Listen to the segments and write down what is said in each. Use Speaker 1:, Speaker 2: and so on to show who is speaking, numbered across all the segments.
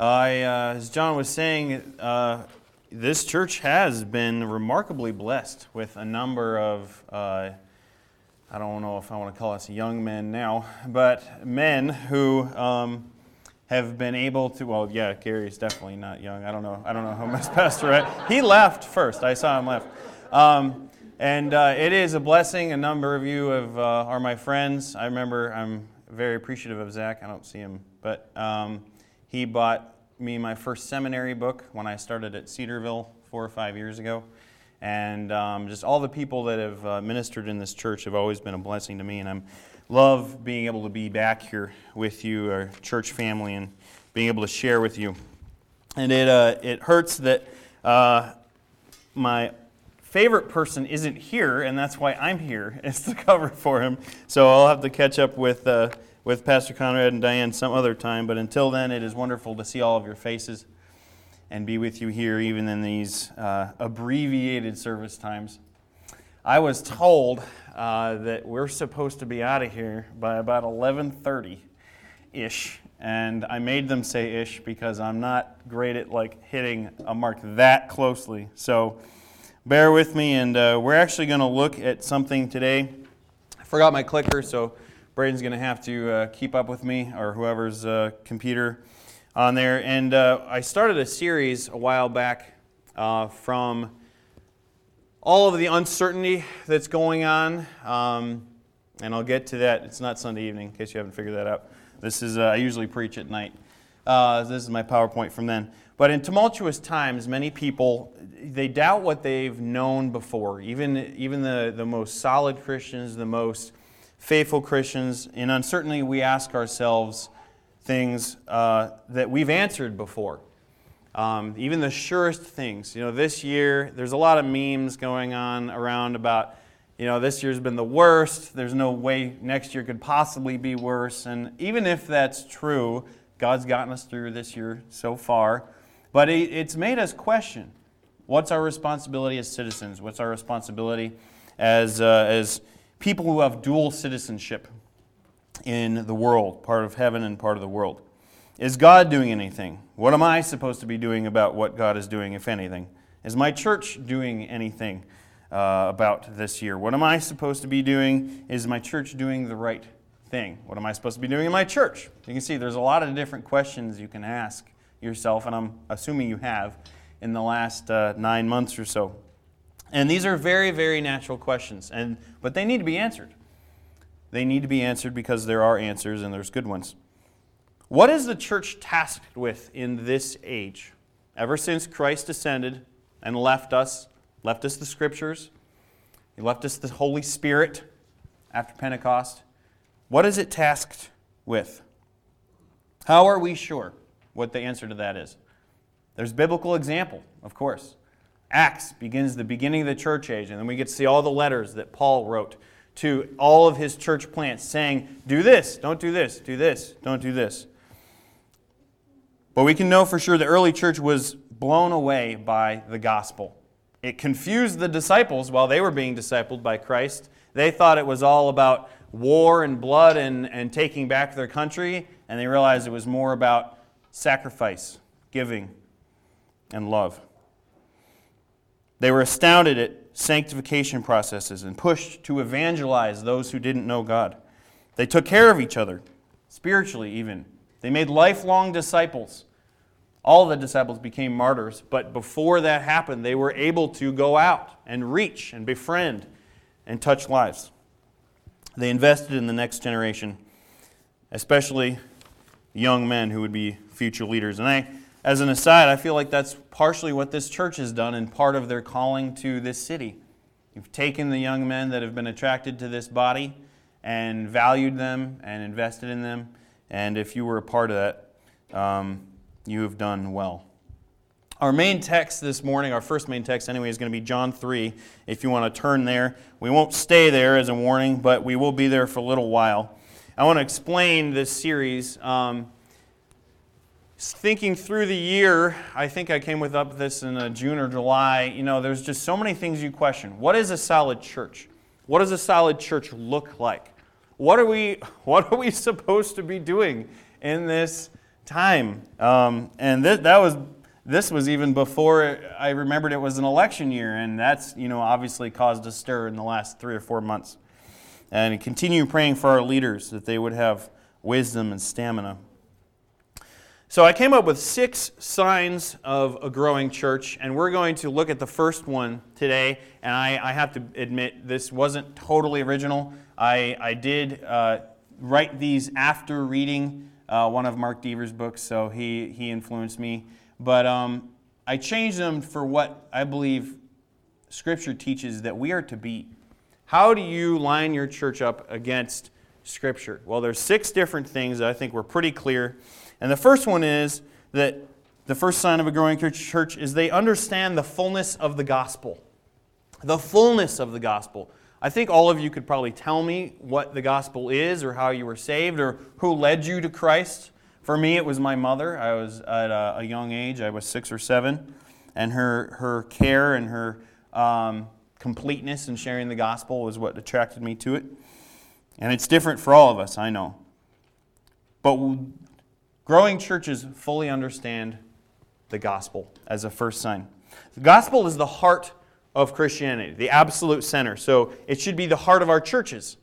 Speaker 1: I, uh, as John was saying, uh, this church has been remarkably blessed with a number of, uh, I don't know if I want to call us young men now, but men who um, have been able to. Well, yeah, Gary's definitely not young. I don't know. I don't know how much Pastor. Right? He left first. I saw him left. Um, and uh, it is a blessing. A number of you have, uh, are my friends. I remember I'm very appreciative of Zach. I don't see him, but. Um, he bought me my first seminary book when I started at Cedarville four or five years ago. And um, just all the people that have uh, ministered in this church have always been a blessing to me. And I love being able to be back here with you, our church family, and being able to share with you. And it, uh, it hurts that uh, my favorite person isn't here, and that's why I'm here, is to cover for him. So I'll have to catch up with uh, with Pastor Conrad and Diane some other time. But until then, it is wonderful to see all of your faces and be with you here, even in these uh, abbreviated service times. I was told uh, that we're supposed to be out of here by about 11:30 ish, and I made them say ish because I'm not great at like hitting a mark that closely. So bear with me, and uh, we're actually going to look at something today. I forgot my clicker, so Braden's going to have to uh, keep up with me or whoever's uh, computer on there. And uh, I started a series a while back uh, from all of the uncertainty that's going on. Um, and I'll get to that. It's not Sunday evening, in case you haven't figured that out. This is, uh, I usually preach at night. Uh, this is my PowerPoint from then. But in tumultuous times, many people, they doubt what they've known before. Even, even the, the most solid Christians, the most faithful Christians, in uncertainty, we ask ourselves things uh, that we've answered before. Um, even the surest things. You know, this year, there's a lot of memes going on around about, you know, this year's been the worst. There's no way next year could possibly be worse. And even if that's true, God's gotten us through this year so far. But it's made us question what's our responsibility as citizens? What's our responsibility as, uh, as people who have dual citizenship in the world, part of heaven and part of the world. Is God doing anything? What am I supposed to be doing about what God is doing, if anything? Is my church doing anything uh, about this year? What am I supposed to be doing? Is my church doing the right thing? What am I supposed to be doing in my church? You can see there's a lot of different questions you can ask yourself, and I'm assuming you have in the last uh, nine months or so. And these are very, very natural questions, and, but they need to be answered. They need to be answered because there are answers and there's good ones. What is the church tasked with in this age? Ever since Christ ascended and left us, left us the scriptures, he left us the Holy Spirit after Pentecost. What is it tasked with? How are we sure what the answer to that is? There's biblical example, of course. Acts begins the beginning of the church age, and then we get to see all the letters that Paul wrote to all of his church plants saying, Do this, don't do this, do this, don't do this. But we can know for sure the early church was blown away by the gospel. It confused the disciples while they were being discipled by Christ. They thought it was all about war and blood and, and taking back their country, and they realized it was more about sacrifice, giving, and love. They were astounded at sanctification processes and pushed to evangelize those who didn't know God. They took care of each other, spiritually even. They made lifelong disciples. All the disciples became martyrs, but before that happened, they were able to go out and reach and befriend and touch lives. They invested in the next generation, especially young men who would be future leaders. And I as an aside, I feel like that's partially what this church has done and part of their calling to this city. You've taken the young men that have been attracted to this body and valued them and invested in them. And if you were a part of that, um, you have done well. Our main text this morning, our first main text anyway, is going to be John 3. If you want to turn there, we won't stay there as a warning, but we will be there for a little while. I want to explain this series. Um, thinking through the year, I think I came with up this in uh, June or July. You know, there's just so many things you question. What is a solid church? What does a solid church look like? What are we, what are we supposed to be doing in this time. Um, and th- that was this was even before I remembered it was an election year, and that's you know obviously caused a stir in the last three or four months. And continue praying for our leaders that they would have wisdom and stamina. So I came up with six signs of a growing church, and we're going to look at the first one today. And I, I have to admit, this wasn't totally original. I, I did uh, write these after reading uh, one of Mark Dever's books, so he, he influenced me. But um, I changed them for what I believe Scripture teaches that we are to be. How do you line your church up against Scripture? Well, there's six different things that I think were pretty clear. And the first one is that the first sign of a growing church is they understand the fullness of the gospel. The fullness of the gospel. I think all of you could probably tell me what the gospel is or how you were saved or who led you to Christ. For me, it was my mother. I was at a, young age, I was six or seven, and her, her care and her um, completeness in sharing the gospel was what attracted me to it. And it's different for all of us, I know. But growing churches fully understand the gospel as a first sign. The gospel is the heart of Christianity, the absolute center. So it should be the heart of our churches.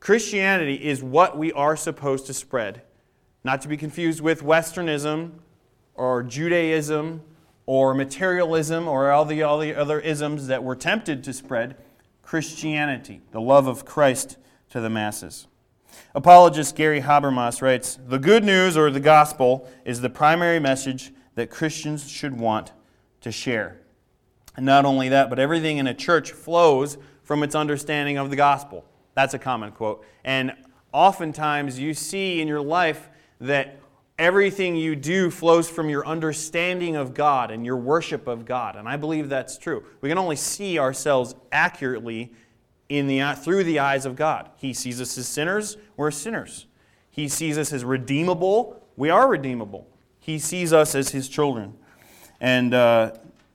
Speaker 1: Christianity is what we are supposed to spread not to be confused with Westernism or Judaism or materialism or all the, all the other isms that were tempted to spread. Christianity, the love of Christ to the masses. Apologist Gary Habermas writes The good news or the gospel is the primary message that Christians should want to share. And not only that, but everything in a church flows from its understanding of the gospel. That's a common quote. And oftentimes you see in your life that everything you do flows from your understanding of God and your worship of God. And I believe that's true. We can only see ourselves accurately in the, through the eyes of God. He sees us as sinners, we're sinners. He sees us as redeemable, we are redeemable. He sees us as his children. And uh,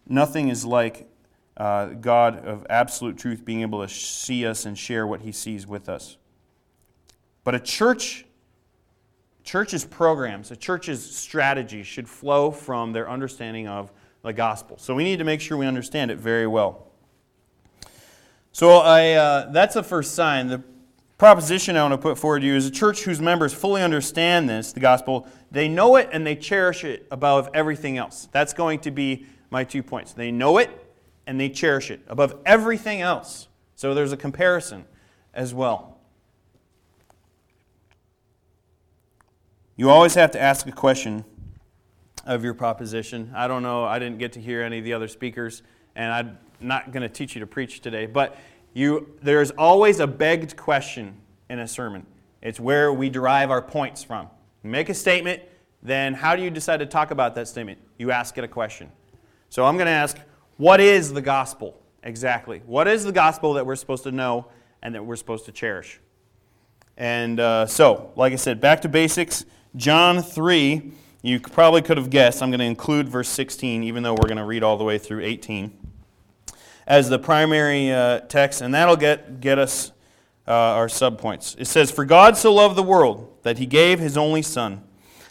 Speaker 1: nothing is like uh, God of absolute truth being able to see us and share what he sees with us. But a church church's programs, a church's strategy should flow from their understanding of the gospel. So we need to make sure we understand it very well. So I, uh, that's the first sign. The proposition I want to put forward to you is a church whose members fully understand this, the gospel. They know it and they cherish it above everything else. That's going to be my two points. They know it and they cherish it above everything else. So there's a comparison as well. You always have to ask a question of your proposition. I don't know, I didn't get to hear any of the other speakers, and I'm not going to teach you to preach today, but you, there's always a begged question in a sermon. It's where we derive our points from. Make a statement, then how do you decide to talk about that statement? You ask it a question. So I'm going to ask, what is the gospel exactly? What is the gospel that we're supposed to know and that we're supposed to cherish? And uh, so, like I said, back to basics. John 3, you probably could have guessed, I'm going to include verse 16, even though we're going to read all the way through 18, as the primary uh, text, and that'll get, get us uh, our subpoints. It says, For God so loved the world that he gave his only Son,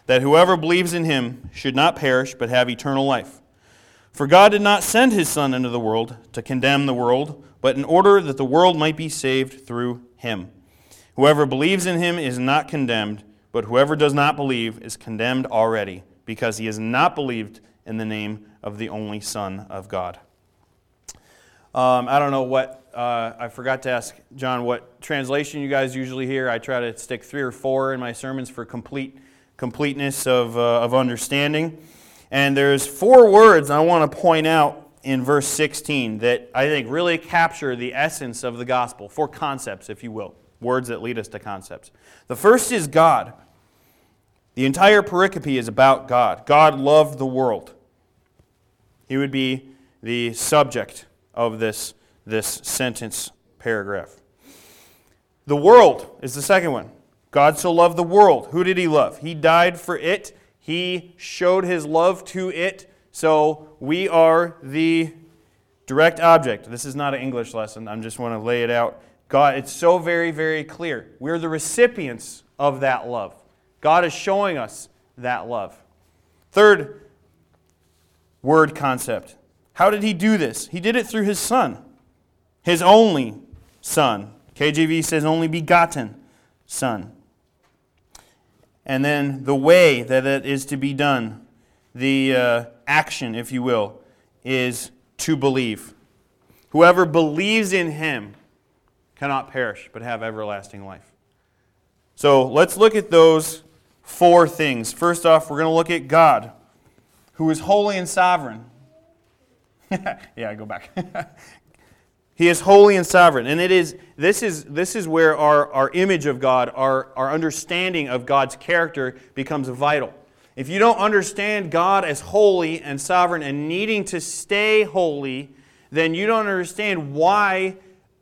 Speaker 1: that whoever believes in him should not perish, but have eternal life. For God did not send his Son into the world to condemn the world, but in order that the world might be saved through him. Whoever believes in him is not condemned but whoever does not believe is condemned already, because he has not believed in the name of the only Son of God. Um, I don't know what, uh, I forgot to ask John what translation you guys usually hear. I try to stick three or four in my sermons for complete completeness of, uh, of understanding. And there's four words I want to point out in verse 16 that I think really capture the essence of the gospel. Four concepts, if you will words that lead us to concepts. The first is God. The entire pericope is about God. God loved the world. He would be the subject of this, this sentence paragraph. The world is the second one. God so loved the world. Who did he love? He died for it. He showed his love to it. So we are the direct object. This is not an English lesson. I just want to lay it out God, it's so very, very clear. We're the recipients of that love. God is showing us that love. Third word concept. How did he do this? He did it through his son, his only son. KJV says only begotten son. And then the way that it is to be done, the uh, action, if you will, is to believe. Whoever believes in him cannot perish, but have everlasting life. So let's look at those four things. First off, we're going to look at God, who is holy and sovereign. yeah, go back. he is holy and sovereign. And it is this is this is where our, our image of God, our, our understanding of God's character becomes vital. If you don't understand God as holy and sovereign and needing to stay holy, then you don't understand why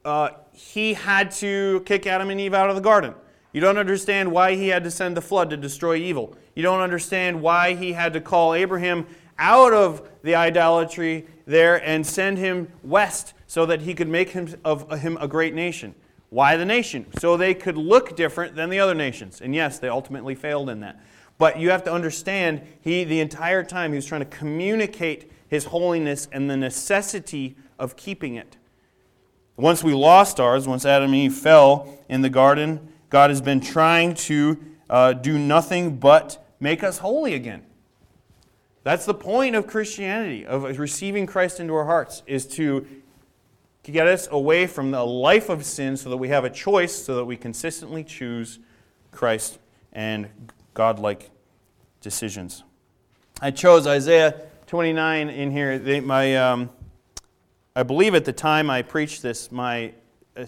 Speaker 1: uh, he had to kick Adam and Eve out of the garden. You don't understand why he had to send the flood to destroy evil. You don't understand why he had to call Abraham out of the idolatry there and send him west so that he could make him, of him a great nation. Why the nation? So they could look different than the other nations. And yes, they ultimately failed in that. But you have to understand, he the entire time he was trying to communicate his holiness and the necessity of keeping it. Once we lost ours, once Adam and Eve fell in the garden, God has been trying to uh, do nothing but make us holy again. That's the point of Christianity, of receiving Christ into our hearts, is to get us away from the life of sin so that we have a choice, so that we consistently choose Christ and godlike decisions. I chose Isaiah 29 in here. They, my, um, I believe at the time I preached this, my uh,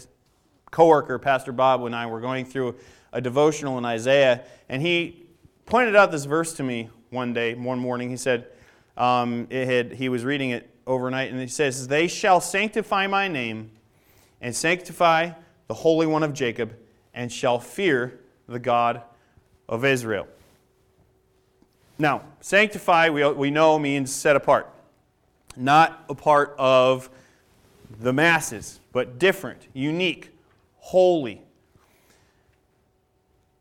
Speaker 1: coworker, Pastor Bob, and I were going through a devotional in Isaiah, and he pointed out this verse to me one day, one morning. He said, um, had, he was reading it overnight, and he says, They shall sanctify my name and sanctify the Holy One of Jacob, and shall fear the God of Israel. Now, sanctify, we, we know, means set apart. Not a part of the masses, but different, unique, holy.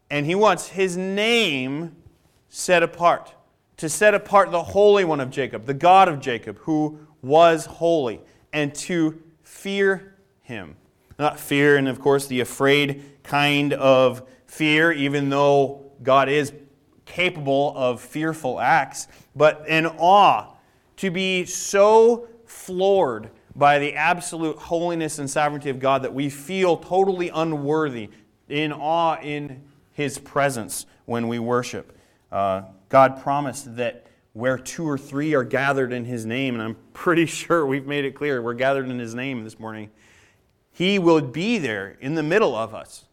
Speaker 1: And he wants his name set apart, to set apart the Holy One of Jacob, the God of Jacob, who was holy, and to fear him. Not fear, and of course, the afraid kind of fear, even though God is capable of fearful acts, but in awe, to be so floored by the absolute holiness and sovereignty of God that we feel totally unworthy, in awe in His presence when we worship. Uh, God promised that where two or three are gathered in His name, and I'm pretty sure we've made it clear we're gathered in His name this morning, He will be there in the middle of us.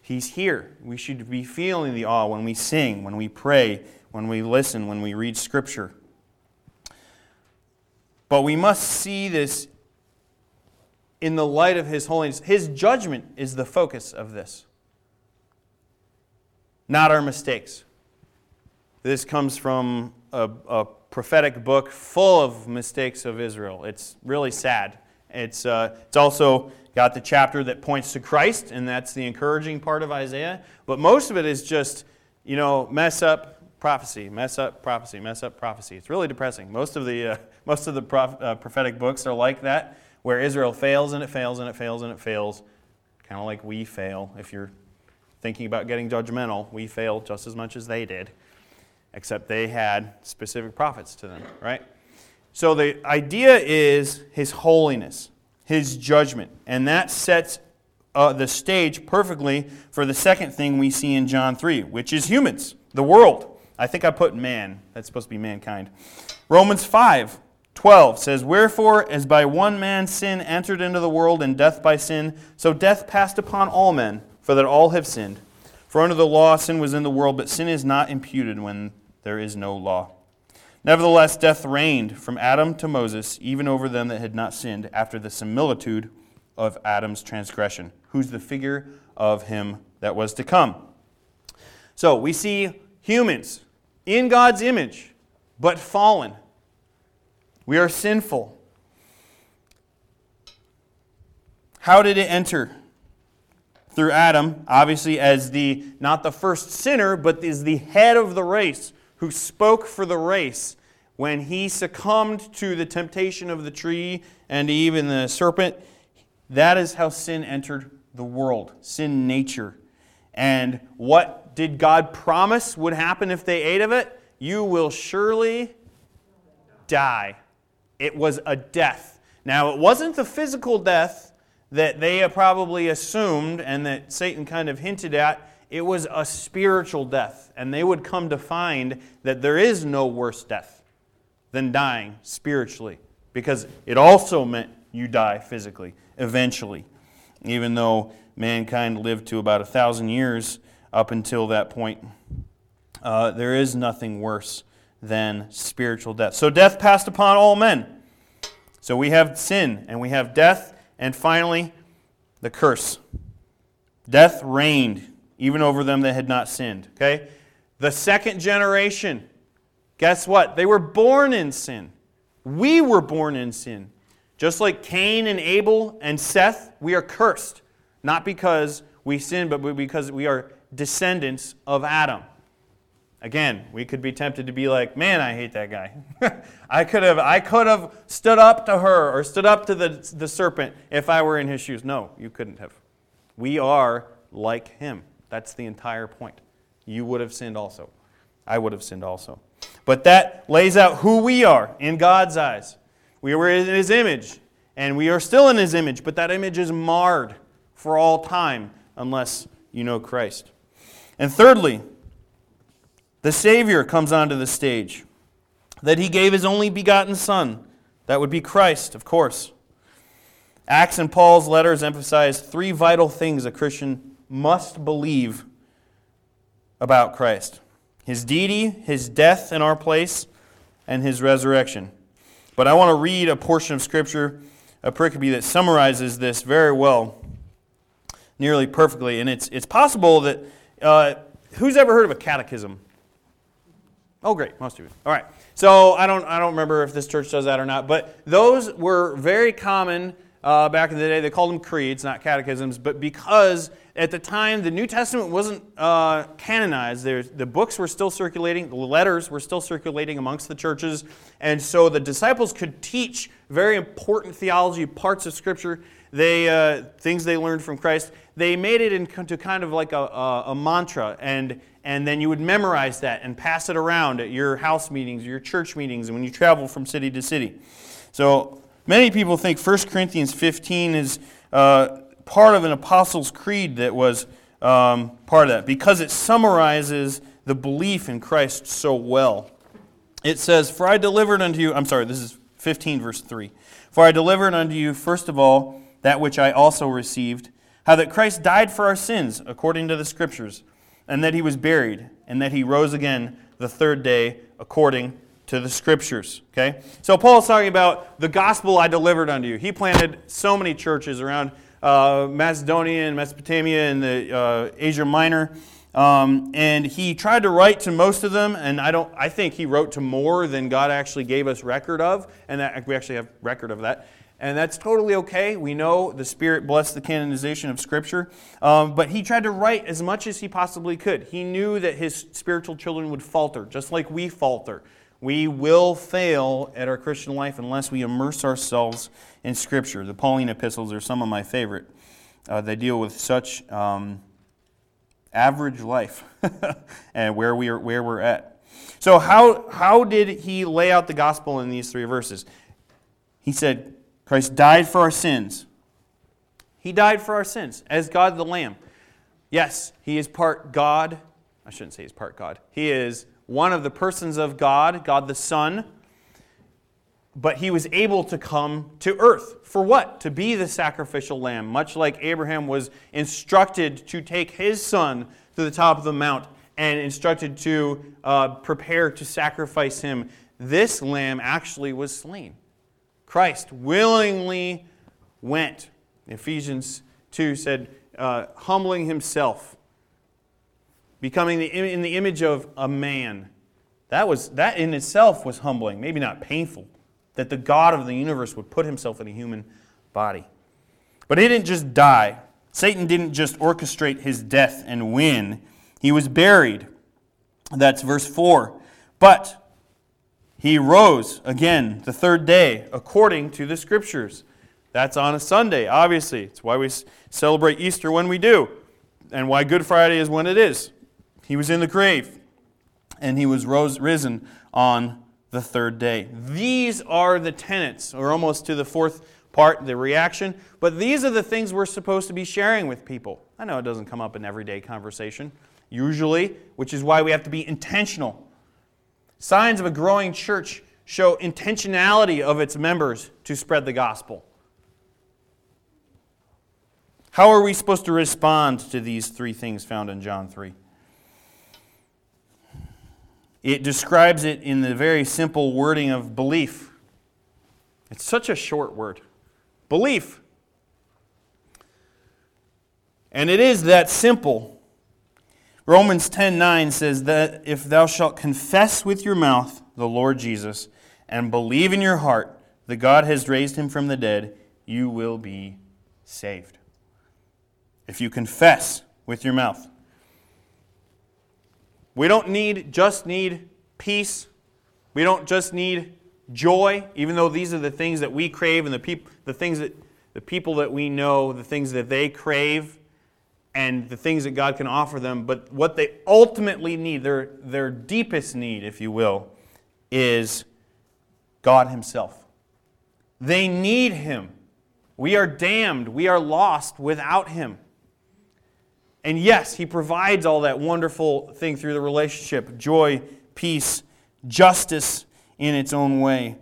Speaker 1: He's here. We should be feeling the awe when we sing, when we pray, when we listen, when we read Scripture. But we must see this in the light of His holiness. His judgment is the focus of this, not our mistakes. This comes from a, a prophetic book full of mistakes of Israel. It's really sad. It's, uh, it's also got the chapter that points to Christ, and that's the encouraging part of Isaiah. But most of it is just, you know, mess up prophecy, mess up prophecy, mess up prophecy. It's really depressing. Most of the, uh, most of the prof, uh, prophetic books are like that, where Israel fails and it fails and it fails and it fails, kind of like we fail. If you're thinking about getting judgmental, we fail just as much as they did, except they had specific prophets to them, right? So the idea is his holiness, his judgment, and that sets uh, the stage perfectly for the second thing we see in John 3, which is humans, the world. I think I put man. That's supposed to be mankind. Romans 5 12 says, Wherefore, as by one man sin entered into the world, and death by sin, so death passed upon all men, for that all have sinned. For under the law sin was in the world, but sin is not imputed when there is no law. Nevertheless, death reigned from Adam to Moses, even over them that had not sinned, after the similitude of Adam's transgression, who's the figure of him that was to come. So we see humans in God's image, but fallen. We are sinful. How did it enter? through Adam, obviously as the not the first sinner, but is the head of the race who spoke for the race when he succumbed to the temptation of the tree and even the serpent. That is how sin entered the world, sin nature. And what did God promise would happen if they ate of it? You will surely die. It was a death. Now, it wasn't the physical death that they probably assumed and that Satan kind of hinted at. It was a spiritual death. And they would come to find that there is no worse death than dying spiritually because it also meant you die physically eventually. Even though mankind lived to about a thousand years up until that point, uh, there is nothing worse than spiritual death. So death passed upon all men. So we have sin and we have death, and finally, the curse. Death reigned even over them that had not sinned. Okay? The second generation, guess what? They were born in sin. We were born in sin. Just like Cain and Abel and Seth, we are cursed. Not because we sin, but because we are descendants of Adam. Again, we could be tempted to be like, man, I hate that guy. I could have I could have stood up to her or stood up to the, the serpent if I were in his shoes. No, you couldn't have. We are like him. That's the entire point. You would have sinned also. I would have sinned also. But that lays out who we are in God's eyes. We were in his image, and we are still in his image, but that image is marred for all time unless you know Christ. And thirdly, the Savior comes onto the stage. That he gave his only begotten Son. That would be Christ, of course. Acts and Paul's letters emphasize three vital things a Christian must believe about Christ his deity, his death in our place, and his resurrection. But I want to read a portion of Scripture, a pericope that summarizes this very well, nearly perfectly. And it's, it's possible that, uh, who's ever heard of a catechism? Oh, great, most of you. All right. So I don't, I don't remember if this church does that or not, but those were very common uh, back in the day. They called them creeds, not catechisms, but because at the time the New Testament wasn't uh, canonized, There's, the books were still circulating, the letters were still circulating amongst the churches, and so the disciples could teach very important theology, parts of Scripture, they, uh, things they learned from Christ. They made it into kind of like a, a, a mantra, and and then you would memorize that and pass it around at your house meetings, your church meetings, and when you travel from city to city. So many people think 1 Corinthians 15 is uh, part of an Apostles' Creed that was um, part of that because it summarizes the belief in Christ so well. It says, For I delivered unto you, I'm sorry, this is 15, verse 3. For I delivered unto you, first of all, that which I also received, how that Christ died for our sins, according to the Scriptures and that he was buried, and that he rose again the third day according to the scriptures. Okay? So Paul's talking about the gospel I delivered unto you. He planted so many churches around uh, Macedonia and Mesopotamia and the uh, Asia Minor. Um, and he tried to write to most of them, and I don't. I think he wrote to more than God actually gave us record of, and that, we actually have record of that and that's totally okay. We know the Spirit blessed the canonization of Scripture, um, but he tried to write as much as he possibly could. He knew that his spiritual children would falter, just like we falter. We will fail at our Christian life unless we immerse ourselves in Scripture. The Pauline epistles are some of my favorite. Uh, they deal with such um, average life and where, we are, where we're at. So, how, how did he lay out the gospel in these three verses? He said, Christ died for our sins. He died for our sins as God the Lamb. Yes, he is part God. I shouldn't say he's part God. He is one of the persons of God, God the Son. But he was able to come to earth. For what? To be the sacrificial lamb. Much like Abraham was instructed to take his son to the top of the mount and instructed to uh, prepare to sacrifice him, this lamb actually was slain. Christ willingly went. Ephesians 2 said, uh, humbling himself, becoming the, in the image of a man. That, was, that in itself was humbling, maybe not painful, that the God of the universe would put himself in a human body. But he didn't just die, Satan didn't just orchestrate his death and win, he was buried. That's verse 4. But he rose again the third day, according to the Scriptures. That's on a Sunday, obviously. It's why we celebrate Easter when we do, and why Good Friday is when it is. He was in the grave, and he was rose, risen on the third day. These are the tenets, or almost to the fourth part, the reaction. But these are the things we're supposed to be sharing with people. I know it doesn't come up in everyday conversation, usually, which is why we have to be intentional. Signs of a growing church show intentionality of its members to spread the gospel. How are we supposed to respond to these three things found in John 3? It describes it in the very simple wording of belief. It's such a short word. Belief. And it is that simple. Romans 10:9 says that if thou shalt confess with your mouth the Lord Jesus and believe in your heart that God has raised him from the dead, you will be saved. If you confess with your mouth. We don't need just need peace. We don't just need joy, even though these are the things that we crave and the, peop- the things that the people that we know, the things that they crave, and the things that God can offer them. But what they ultimately need, their, their deepest need, if you will, is God Himself. They need Him. We are damned. We are lost without Him. And yes, He provides all that wonderful thing through the relationship joy, peace, justice in its own way.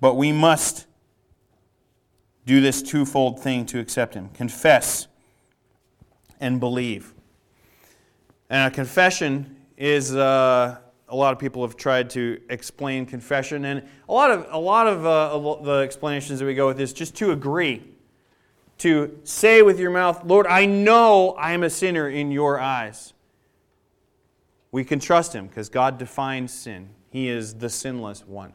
Speaker 1: But we must do this twofold thing to accept Him confess and believe. And a confession is. Uh, a lot of people have tried to explain confession, and a lot of a lot of uh, the explanations that we go with is just to agree, to say with your mouth, "Lord, I know I am a sinner in Your eyes." We can trust Him because God defines sin. He is the sinless one.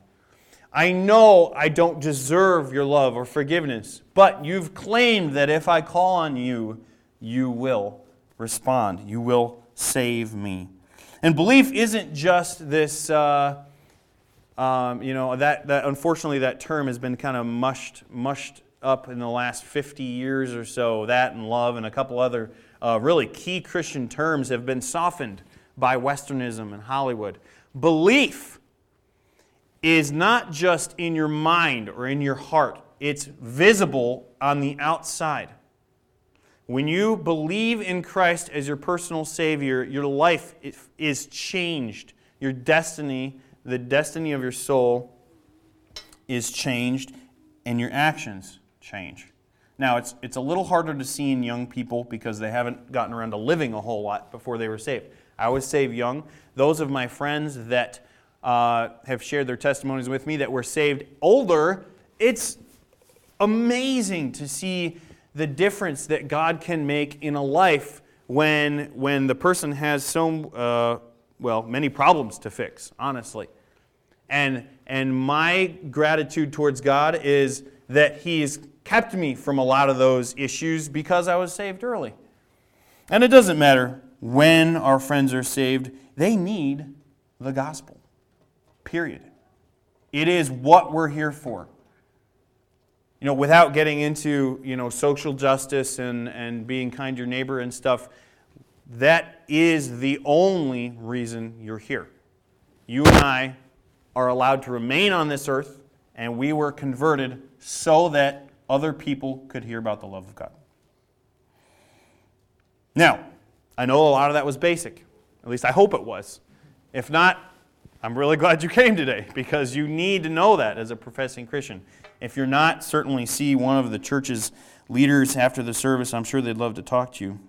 Speaker 1: I know I don't deserve your love or forgiveness, but you've claimed that if I call on you, you will respond. You will save me. And belief isn't just this, uh, um, you know, that, that unfortunately that term has been kind of mushed, mushed up in the last 50 years or so. That and love and a couple other uh, really key Christian terms have been softened by Westernism and Hollywood. Belief is not just in your mind or in your heart, it's visible on the outside. When you believe in Christ as your personal Savior, your life is changed. Your destiny, the destiny of your soul, is changed, and your actions change. Now, it's, it's a little harder to see in young people because they haven't gotten around to living a whole lot before they were saved. I was saved young. Those of my friends that uh, have shared their testimonies with me that were saved older, it's amazing to see the difference that God can make in a life when, when the person has so, uh, well, many problems to fix, honestly. And, and my gratitude towards God is that He's kept me from a lot of those issues because I was saved early. And it doesn't matter when our friends are saved, they need the gospel. Period. It is what we're here for. You know, without getting into, you know, social justice and, and being kind to your neighbor and stuff, that is the only reason you're here. You and I are allowed to remain on this earth, and we were converted so that other people could hear about the love of God. Now, I know a lot of that was basic. At least I hope it was. If not, I'm really glad you came today because you need to know that as a professing Christian. If you're not, certainly see one of the church's leaders after the service. I'm sure they'd love to talk to you.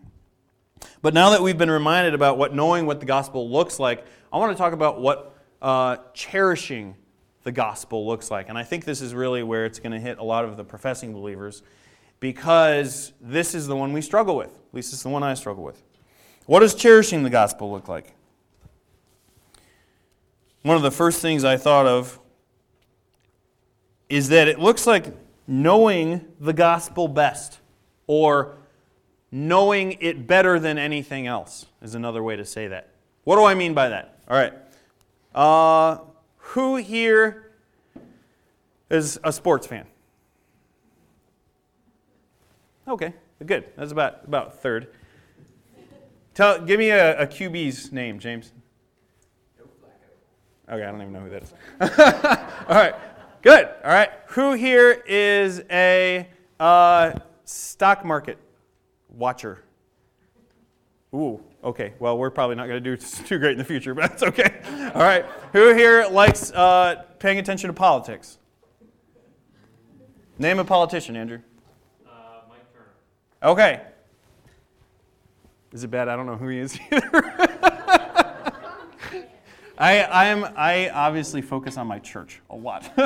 Speaker 1: But now that we've been reminded about what knowing what the gospel looks like, I want to talk about what uh, cherishing the gospel looks like. And I think this is really where it's going to hit a lot of the professing believers because this is the one we struggle with. At least it's the one I struggle with. What does cherishing the gospel look like? one of the first things I thought of is that it looks like knowing the gospel best or knowing it better than anything else, is another way to say that. What do I mean by that? All right. Uh, who here is a sports fan? Okay, good. That's about about third. Tell, give me a, a QB's name, James. Okay, I don't even know who that is. All right, good. All right, who here is a uh, stock market watcher? Ooh, okay. Well, we're probably not going to do too great in the future, but that's okay. All right, who here likes uh, paying attention to politics? Name a politician, Andrew.
Speaker 2: Uh, Mike Turner.
Speaker 1: Okay. Is it bad? I don't know who he is either. I, I am I obviously focus on my church a lot.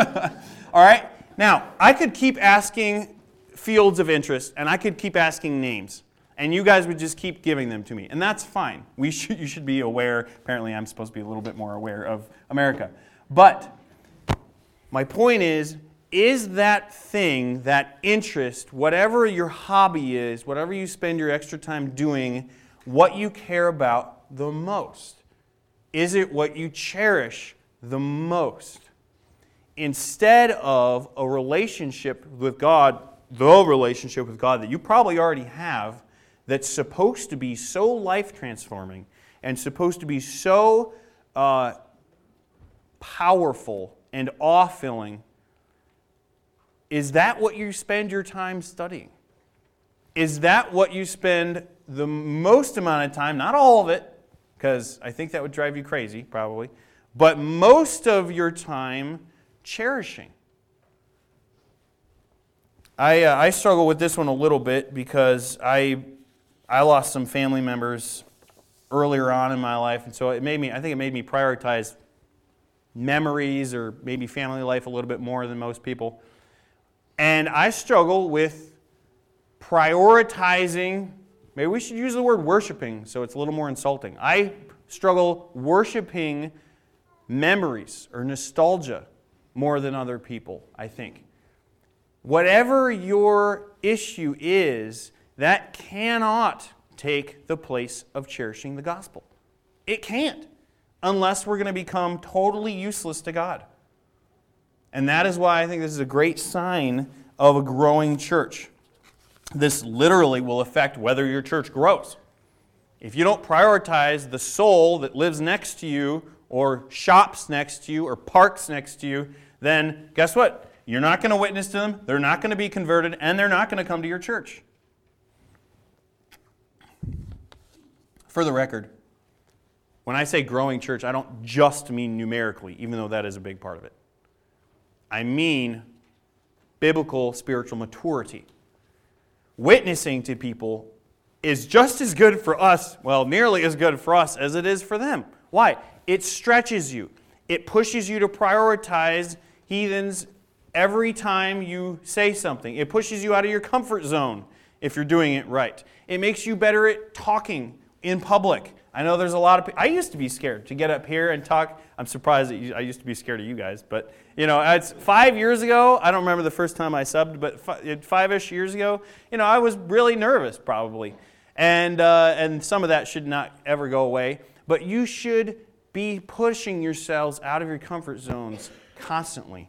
Speaker 1: All right. Now I could keep asking fields of interest, and I could keep asking names, and you guys would just keep giving them to me, and that's fine. We should you should be aware. Apparently, I'm supposed to be a little bit more aware of America, but my point is is that thing, that interest, whatever your hobby is, whatever you spend your extra time doing, what you care about the most? Is it what you cherish the most? Instead of a relationship with God, the relationship with God that you probably already have, that's supposed to be so life transforming and supposed to be so uh, powerful and awe filling is that what you spend your time studying? Is that what you spend the most amount of time, not all of it, because I think that would drive you crazy probably, but most of your time cherishing? I, uh, I struggle with this one a little bit because I, I lost some family members earlier on in my life, and so it made me, I think it made me prioritize memories or maybe family life a little bit more than most people. And I struggle with prioritizing, maybe we should use the word worshiping so it's a little more insulting. I struggle worshiping memories or nostalgia more than other people, I think. Whatever your issue is, that cannot take the place of cherishing the gospel. It can't, unless we're going to become totally useless to God. And that is why I think this is a great sign of a growing church. This literally will affect whether your church grows. If you don't prioritize the soul that lives next to you, or shops next to you, or parks next to you, then guess what? You're not going to witness to them, they're not going to be converted, and they're not going to come to your church. For the record, when I say growing church, I don't just mean numerically, even though that is a big part of it. I mean biblical spiritual maturity. Witnessing to people is just as good for us, well, nearly as good for us as it is for them. Why? It stretches you, it pushes you to prioritize heathens every time you say something, it pushes you out of your comfort zone if you're doing it right. It makes you better at talking in public. I know there's a lot of people. I used to be scared to get up here and talk. I'm surprised that you, I used to be scared of you guys, but you know, it's five years ago. I don't remember the first time I subbed, but five-ish years ago, you know, I was really nervous probably, and uh, and some of that should not ever go away. But you should be pushing yourselves out of your comfort zones constantly,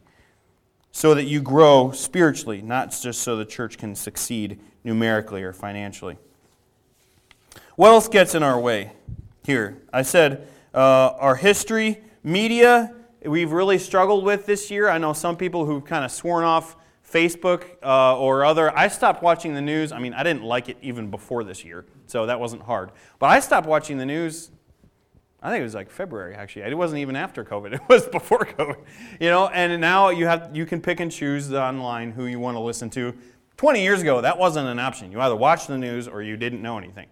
Speaker 1: so that you grow spiritually, not just so the church can succeed numerically or financially. What else gets in our way here? I said uh, our history, media, we've really struggled with this year. I know some people who've kind of sworn off Facebook uh, or other. I stopped watching the news. I mean, I didn't like it even before this year, so that wasn't hard. But I stopped watching the news. I think it was like February actually. It wasn't even after COVID. It was before COVID. You know, and now you have you can pick and choose online who you want to listen to. 20 years ago, that wasn't an option. You either watched the news or you didn't know anything.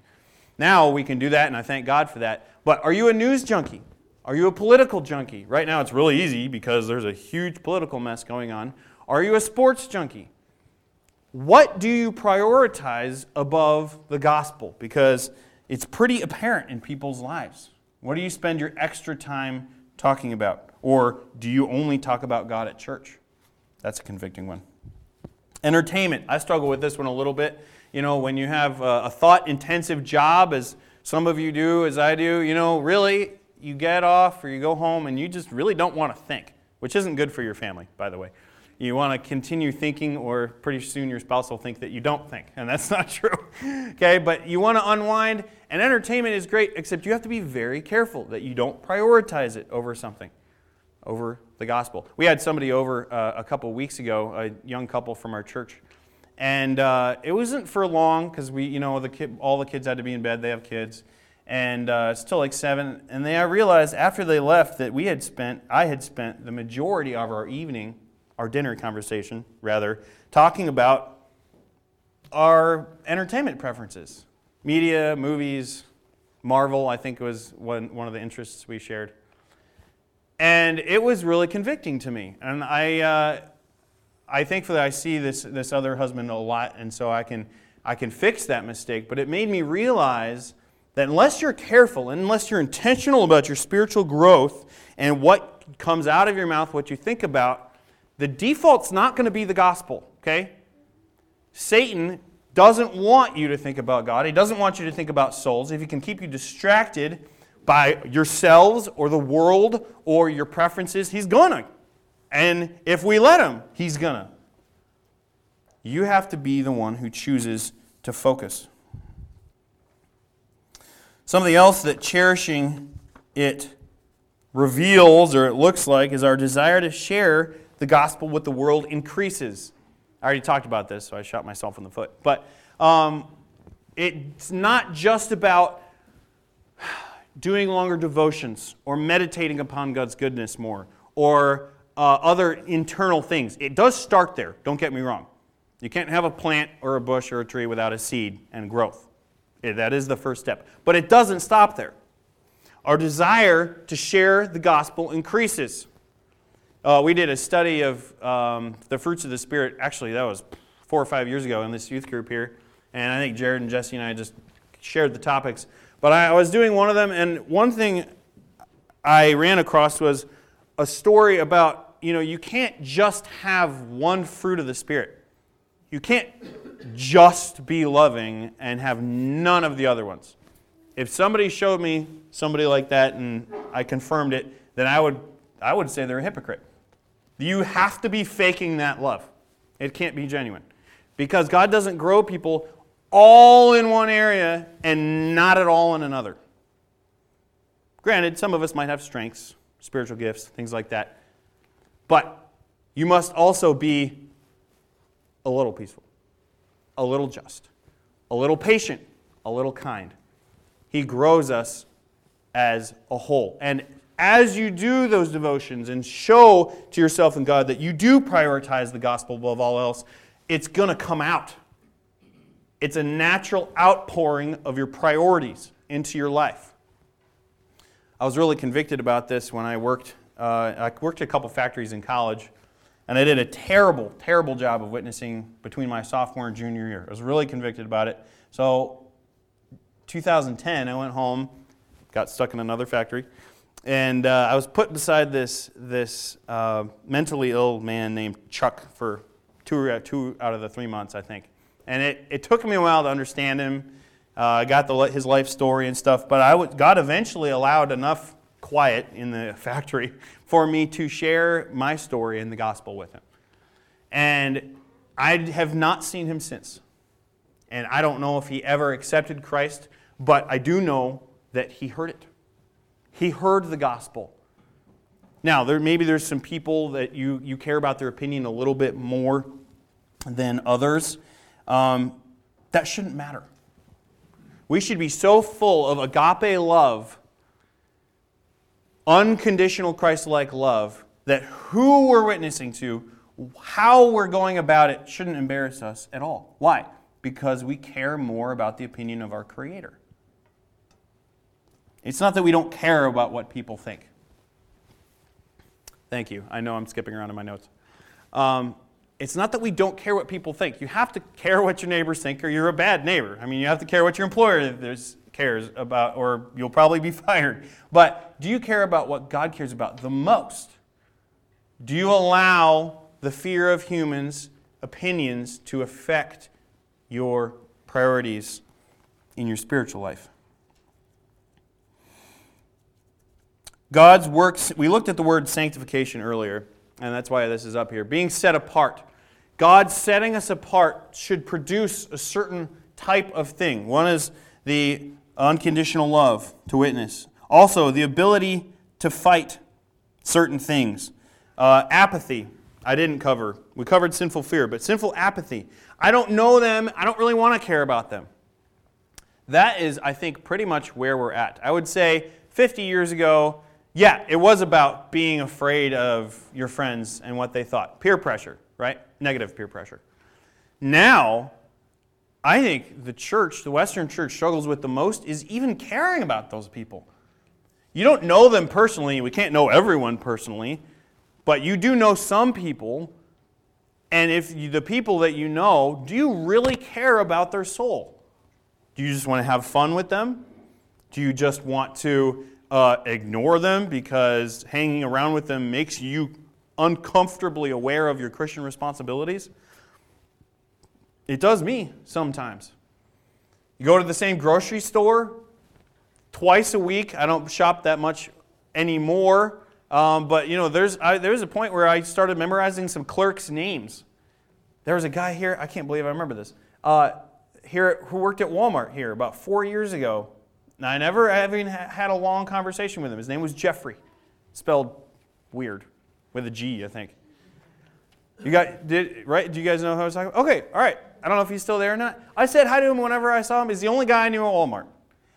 Speaker 1: Now we can do that, and I thank God for that. But are you a news junkie? Are you a political junkie? Right now it's really easy because there's a huge political mess going on. Are you a sports junkie? What do you prioritize above the gospel? Because it's pretty apparent in people's lives. What do you spend your extra time talking about? Or do you only talk about God at church? That's a convicting one. Entertainment. I struggle with this one a little bit. You know, when you have a, a thought intensive job, as some of you do, as I do, you know, really, you get off or you go home and you just really don't want to think, which isn't good for your family, by the way. You want to continue thinking, or pretty soon your spouse will think that you don't think, and that's not true. okay, but you want to unwind, and entertainment is great, except you have to be very careful that you don't prioritize it over something, over the gospel. We had somebody over uh, a couple weeks ago, a young couple from our church, and uh, it wasn't for long because we, you know, the kid, all the kids had to be in bed. They have kids, and uh, it's till like seven. And they, I realized after they left that we had spent, I had spent the majority of our evening our dinner conversation, rather, talking about our entertainment preferences media, movies, Marvel, I think was one, one of the interests we shared. And it was really convicting to me. And I, uh, I thankfully I see this, this other husband a lot, and so I can, I can fix that mistake. But it made me realize that unless you're careful, unless you're intentional about your spiritual growth and what comes out of your mouth, what you think about, the default's not going to be the gospel, okay? Satan doesn't want you to think about God. He doesn't want you to think about souls. If he can keep you distracted by yourselves or the world or your preferences, he's gonna. And if we let him, he's gonna. You have to be the one who chooses to focus. Something else that cherishing it reveals or it looks like is our desire to share the gospel with the world increases. I already talked about this, so I shot myself in the foot. But um, it's not just about doing longer devotions or meditating upon God's goodness more or uh, other internal things. It does start there, don't get me wrong. You can't have a plant or a bush or a tree without a seed and growth. That is the first step. But it doesn't stop there. Our desire to share the gospel increases. Uh, we did a study of um, the fruits of the Spirit. Actually, that was four or five years ago in this youth group here. And I think Jared and Jesse and I just shared the topics. But I, I was doing one of them, and one thing I ran across was a story about, you know, you can't just have one fruit of the Spirit. You can't just be loving and have none of the other ones. If somebody showed me somebody like that and I confirmed it, then I would, I would say they're a hypocrite. You have to be faking that love. It can't be genuine. Because God doesn't grow people all in one area and not at all in another. Granted, some of us might have strengths, spiritual gifts, things like that. But you must also be a little peaceful, a little just, a little patient, a little kind. He grows us as a whole. And as you do those devotions and show to yourself and God that you do prioritize the gospel above all else, it's going to come out. It's a natural outpouring of your priorities into your life. I was really convicted about this when I worked. Uh, I worked at a couple factories in college, and I did a terrible, terrible job of witnessing between my sophomore and junior year. I was really convicted about it. So, 2010, I went home, got stuck in another factory, and uh, I was put beside this, this uh, mentally ill man named Chuck for two, uh, two out of the three months, I think. And it, it took me a while to understand him. Uh, I got the, his life story and stuff, but I w- God eventually allowed enough quiet in the factory for me to share my story in the gospel with him. And I have not seen him since. And I don't know if he ever accepted Christ, but I do know that he heard it. He heard the gospel. Now, there, maybe there's some people that you, you care about their opinion a little bit more than others. Um, that shouldn't matter. We should be so full of agape love, unconditional Christ like love, that who we're witnessing to, how we're going about it, shouldn't embarrass us at all. Why? Because we care more about the opinion of our Creator. It's not that we don't care about what people think. Thank you. I know I'm skipping around in my notes. Um, it's not that we don't care what people think. You have to care what your neighbors think, or you're a bad neighbor. I mean, you have to care what your employer cares about, or you'll probably be fired. But do you care about what God cares about the most? Do you allow the fear of humans' opinions to affect your priorities in your spiritual life. God's works, we looked at the word sanctification earlier, and that's why this is up here. Being set apart. God setting us apart should produce a certain type of thing. One is the unconditional love to witness, also, the ability to fight certain things. Uh, apathy, I didn't cover. We covered sinful fear, but sinful apathy. I don't know them, I don't really want to care about them. That is, I think, pretty much where we're at. I would say 50 years ago, yeah, it was about being afraid of your friends and what they thought. Peer pressure, right? Negative peer pressure. Now, I think the church, the Western church, struggles with the most is even caring about those people. You don't know them personally. We can't know everyone personally, but you do know some people. And if you, the people that you know, do you really care about their soul? Do you just want to have fun with them? Do you just want to uh, ignore them because hanging around with them makes you uncomfortably aware of your Christian responsibilities? It does me sometimes. You go to the same grocery store twice a week. I don't shop that much anymore. Um, but you know, there's I, there's a point where I started memorizing some clerks' names. There was a guy here. I can't believe I remember this. Uh, here who worked at Walmart here about four years ago. Now, I never even had a long conversation with him. His name was Jeffrey, spelled weird with a G, I think. You got did right? Do you guys know who I was talking about? Okay, all right. I don't know if he's still there or not. I said hi to him whenever I saw him. He's the only guy I knew at Walmart.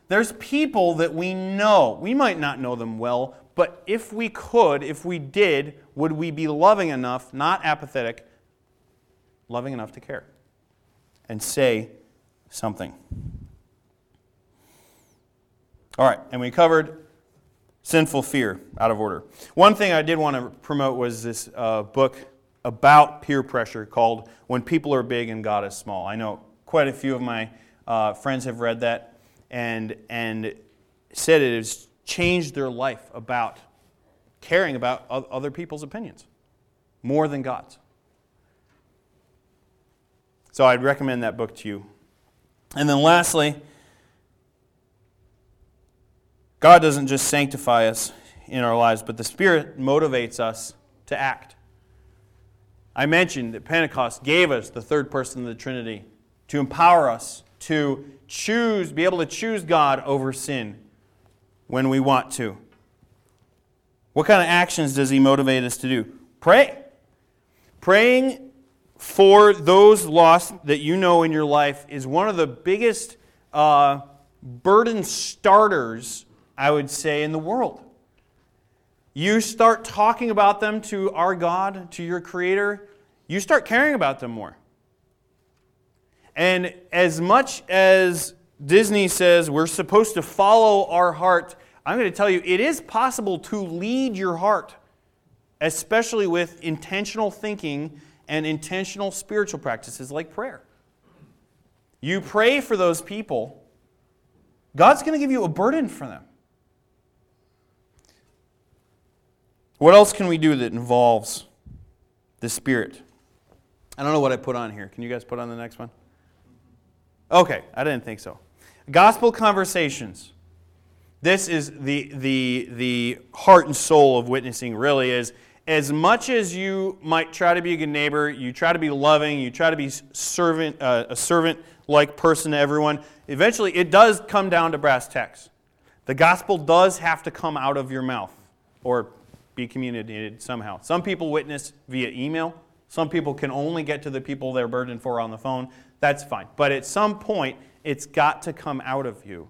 Speaker 1: There's people that we know. We might not know them well, but if we could, if we did, would we be loving enough, not apathetic, loving enough to care and say something? All right, and we covered sinful fear out of order. One thing I did want to promote was this uh, book about peer pressure called When People Are Big and God is Small. I know quite a few of my uh, friends have read that and, and said it has changed their life about caring about other people's opinions more than God's. So I'd recommend that book to you. And then lastly, God doesn't just sanctify us in our lives, but the Spirit motivates us to act. I mentioned that Pentecost gave us the third person of the Trinity to empower us to choose, be able to choose God over sin when we want to. What kind of actions does He motivate us to do? Pray. Praying for those lost that you know in your life is one of the biggest uh, burden starters, I would say, in the world. You start talking about them to our God, to your Creator, you start caring about them more. And as much as Disney says we're supposed to follow our heart, I'm going to tell you it is possible to lead your heart, especially with intentional thinking and intentional spiritual practices like prayer. You pray for those people, God's going to give you a burden for them. What else can we do that involves the Spirit? I don't know what I put on here. Can you guys put on the next one? Okay, I didn't think so. Gospel conversations. This is the, the, the heart and soul of witnessing, really, is as much as you might try to be a good neighbor, you try to be loving, you try to be servant, uh, a servant like person to everyone, eventually it does come down to brass tacks. The gospel does have to come out of your mouth or be communicated somehow. Some people witness via email, some people can only get to the people they're burdened for on the phone. That's fine. But at some point, it's got to come out of you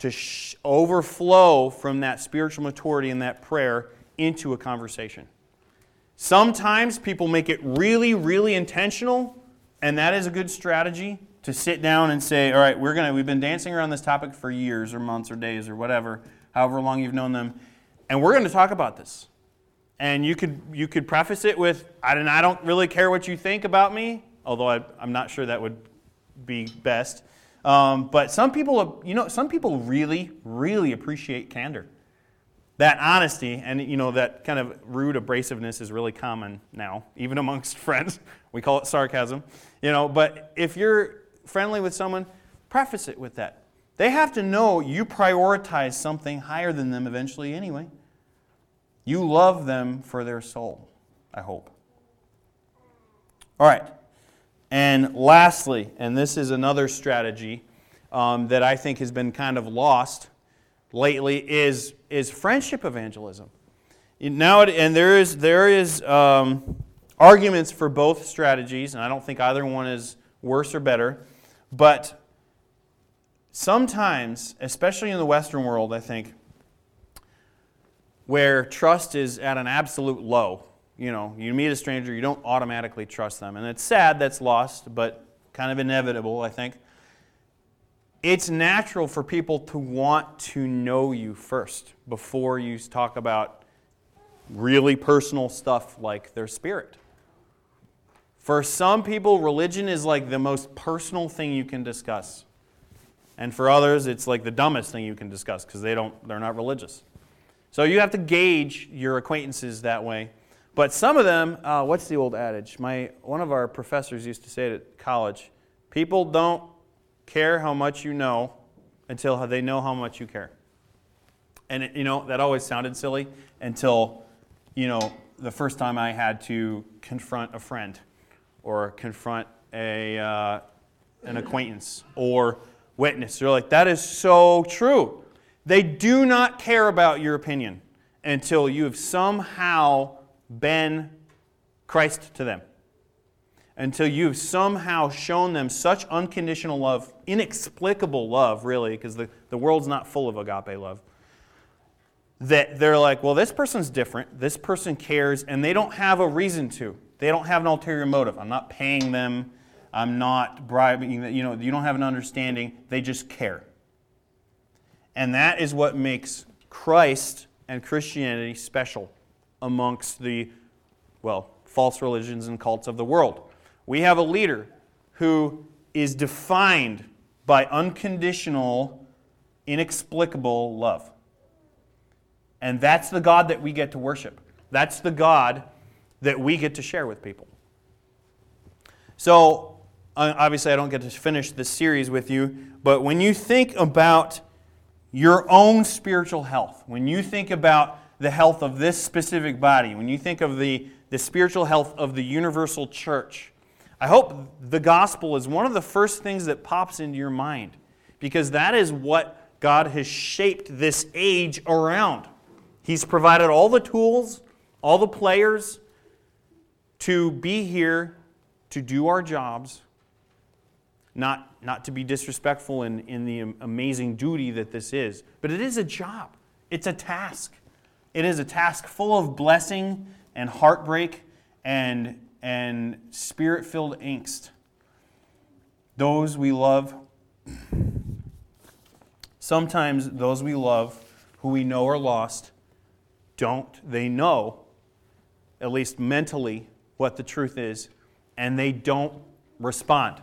Speaker 1: to sh- overflow from that spiritual maturity and that prayer into a conversation. Sometimes people make it really, really intentional, and that is a good strategy to sit down and say, all right, we're gonna, we've been dancing around this topic for years or months or days or whatever, however long you've known them, and we're going to talk about this. And you could, you could preface it with, I don't, I don't really care what you think about me, although I, am not sure that would be best. Um, but some people, you know, some people really, really appreciate candor. That honesty and, you know, that kind of rude abrasiveness is really common now, even amongst friends. We call it sarcasm. You know, but if you're, friendly with someone, preface it with that. They have to know you prioritize something higher than them eventually anyway. You love them for their soul, I hope. All right. And lastly, and this is another strategy um, that I think has been kind of lost lately, is, is friendship evangelism. Now, and there is, there is um, arguments for both strategies, and I don't think either one is worse or better. But sometimes, especially in the Western world, I think, where trust is at an absolute low, you know, you meet a stranger, you don't automatically trust them. And it's sad that's lost, but kind of inevitable, I think. It's natural for people to want to know you first before you talk about really personal stuff like their spirit. For some people, religion is like the most personal thing you can discuss. And for others, it's like the dumbest thing you can discuss because they don't, they're not religious. So you have to gauge your acquaintances that way. But some of them, uh, what's the old adage? My, one of our professors used to say it at college people don't care how much you know until they know how much you care. And, it, you know, that always sounded silly until you know, the first time I had to confront a friend or confront a, uh, an acquaintance or witness. They're like, that is so true. They do not care about your opinion until you have somehow been Christ to them. Until you've somehow shown them such unconditional love, inexplicable love, really, because the, the world's not full of agape love that they're like, well, this person's different. This person cares, and they don't have a reason to. They don't have an ulterior motive. I'm not paying them. I'm not bribing. You know, you don't have an understanding. They just care. And that is what makes Christ and Christianity special amongst the, well, false religions and cults of the world. We have a leader who is defined by unconditional, inexplicable love. And that's the God that we get to worship. That's the God that we get to share with people. So, obviously, I don't get to finish this series with you, but when you think about your own spiritual health, when you think about the health of this specific body, when you think of the, the spiritual health of the universal church, I hope the gospel is one of the first things that pops into your mind because that is what God has shaped this age around. He's provided all the tools, all the players to be here to do our jobs, not, not to be disrespectful in, in the amazing duty that this is, but it is a job. It's a task. It is a task full of blessing and heartbreak and, and spirit filled angst. Those we love, sometimes those we love who we know are lost, don't. They know, at least mentally, what the truth is, and they don't respond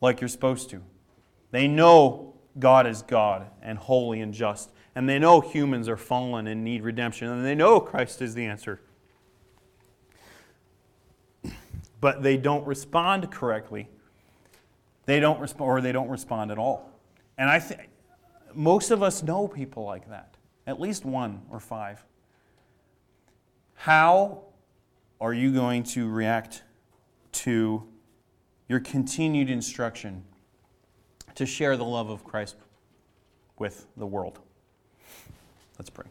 Speaker 1: like you're supposed to. They know God is God and holy and just, and they know humans are fallen and need redemption, and they know Christ is the answer. But they don't respond correctly. They don't respond, or they don't respond at all. And I think most of us know people like that at least one or five. How are you going to react to your continued instruction to share the love of Christ with the world? Let's pray.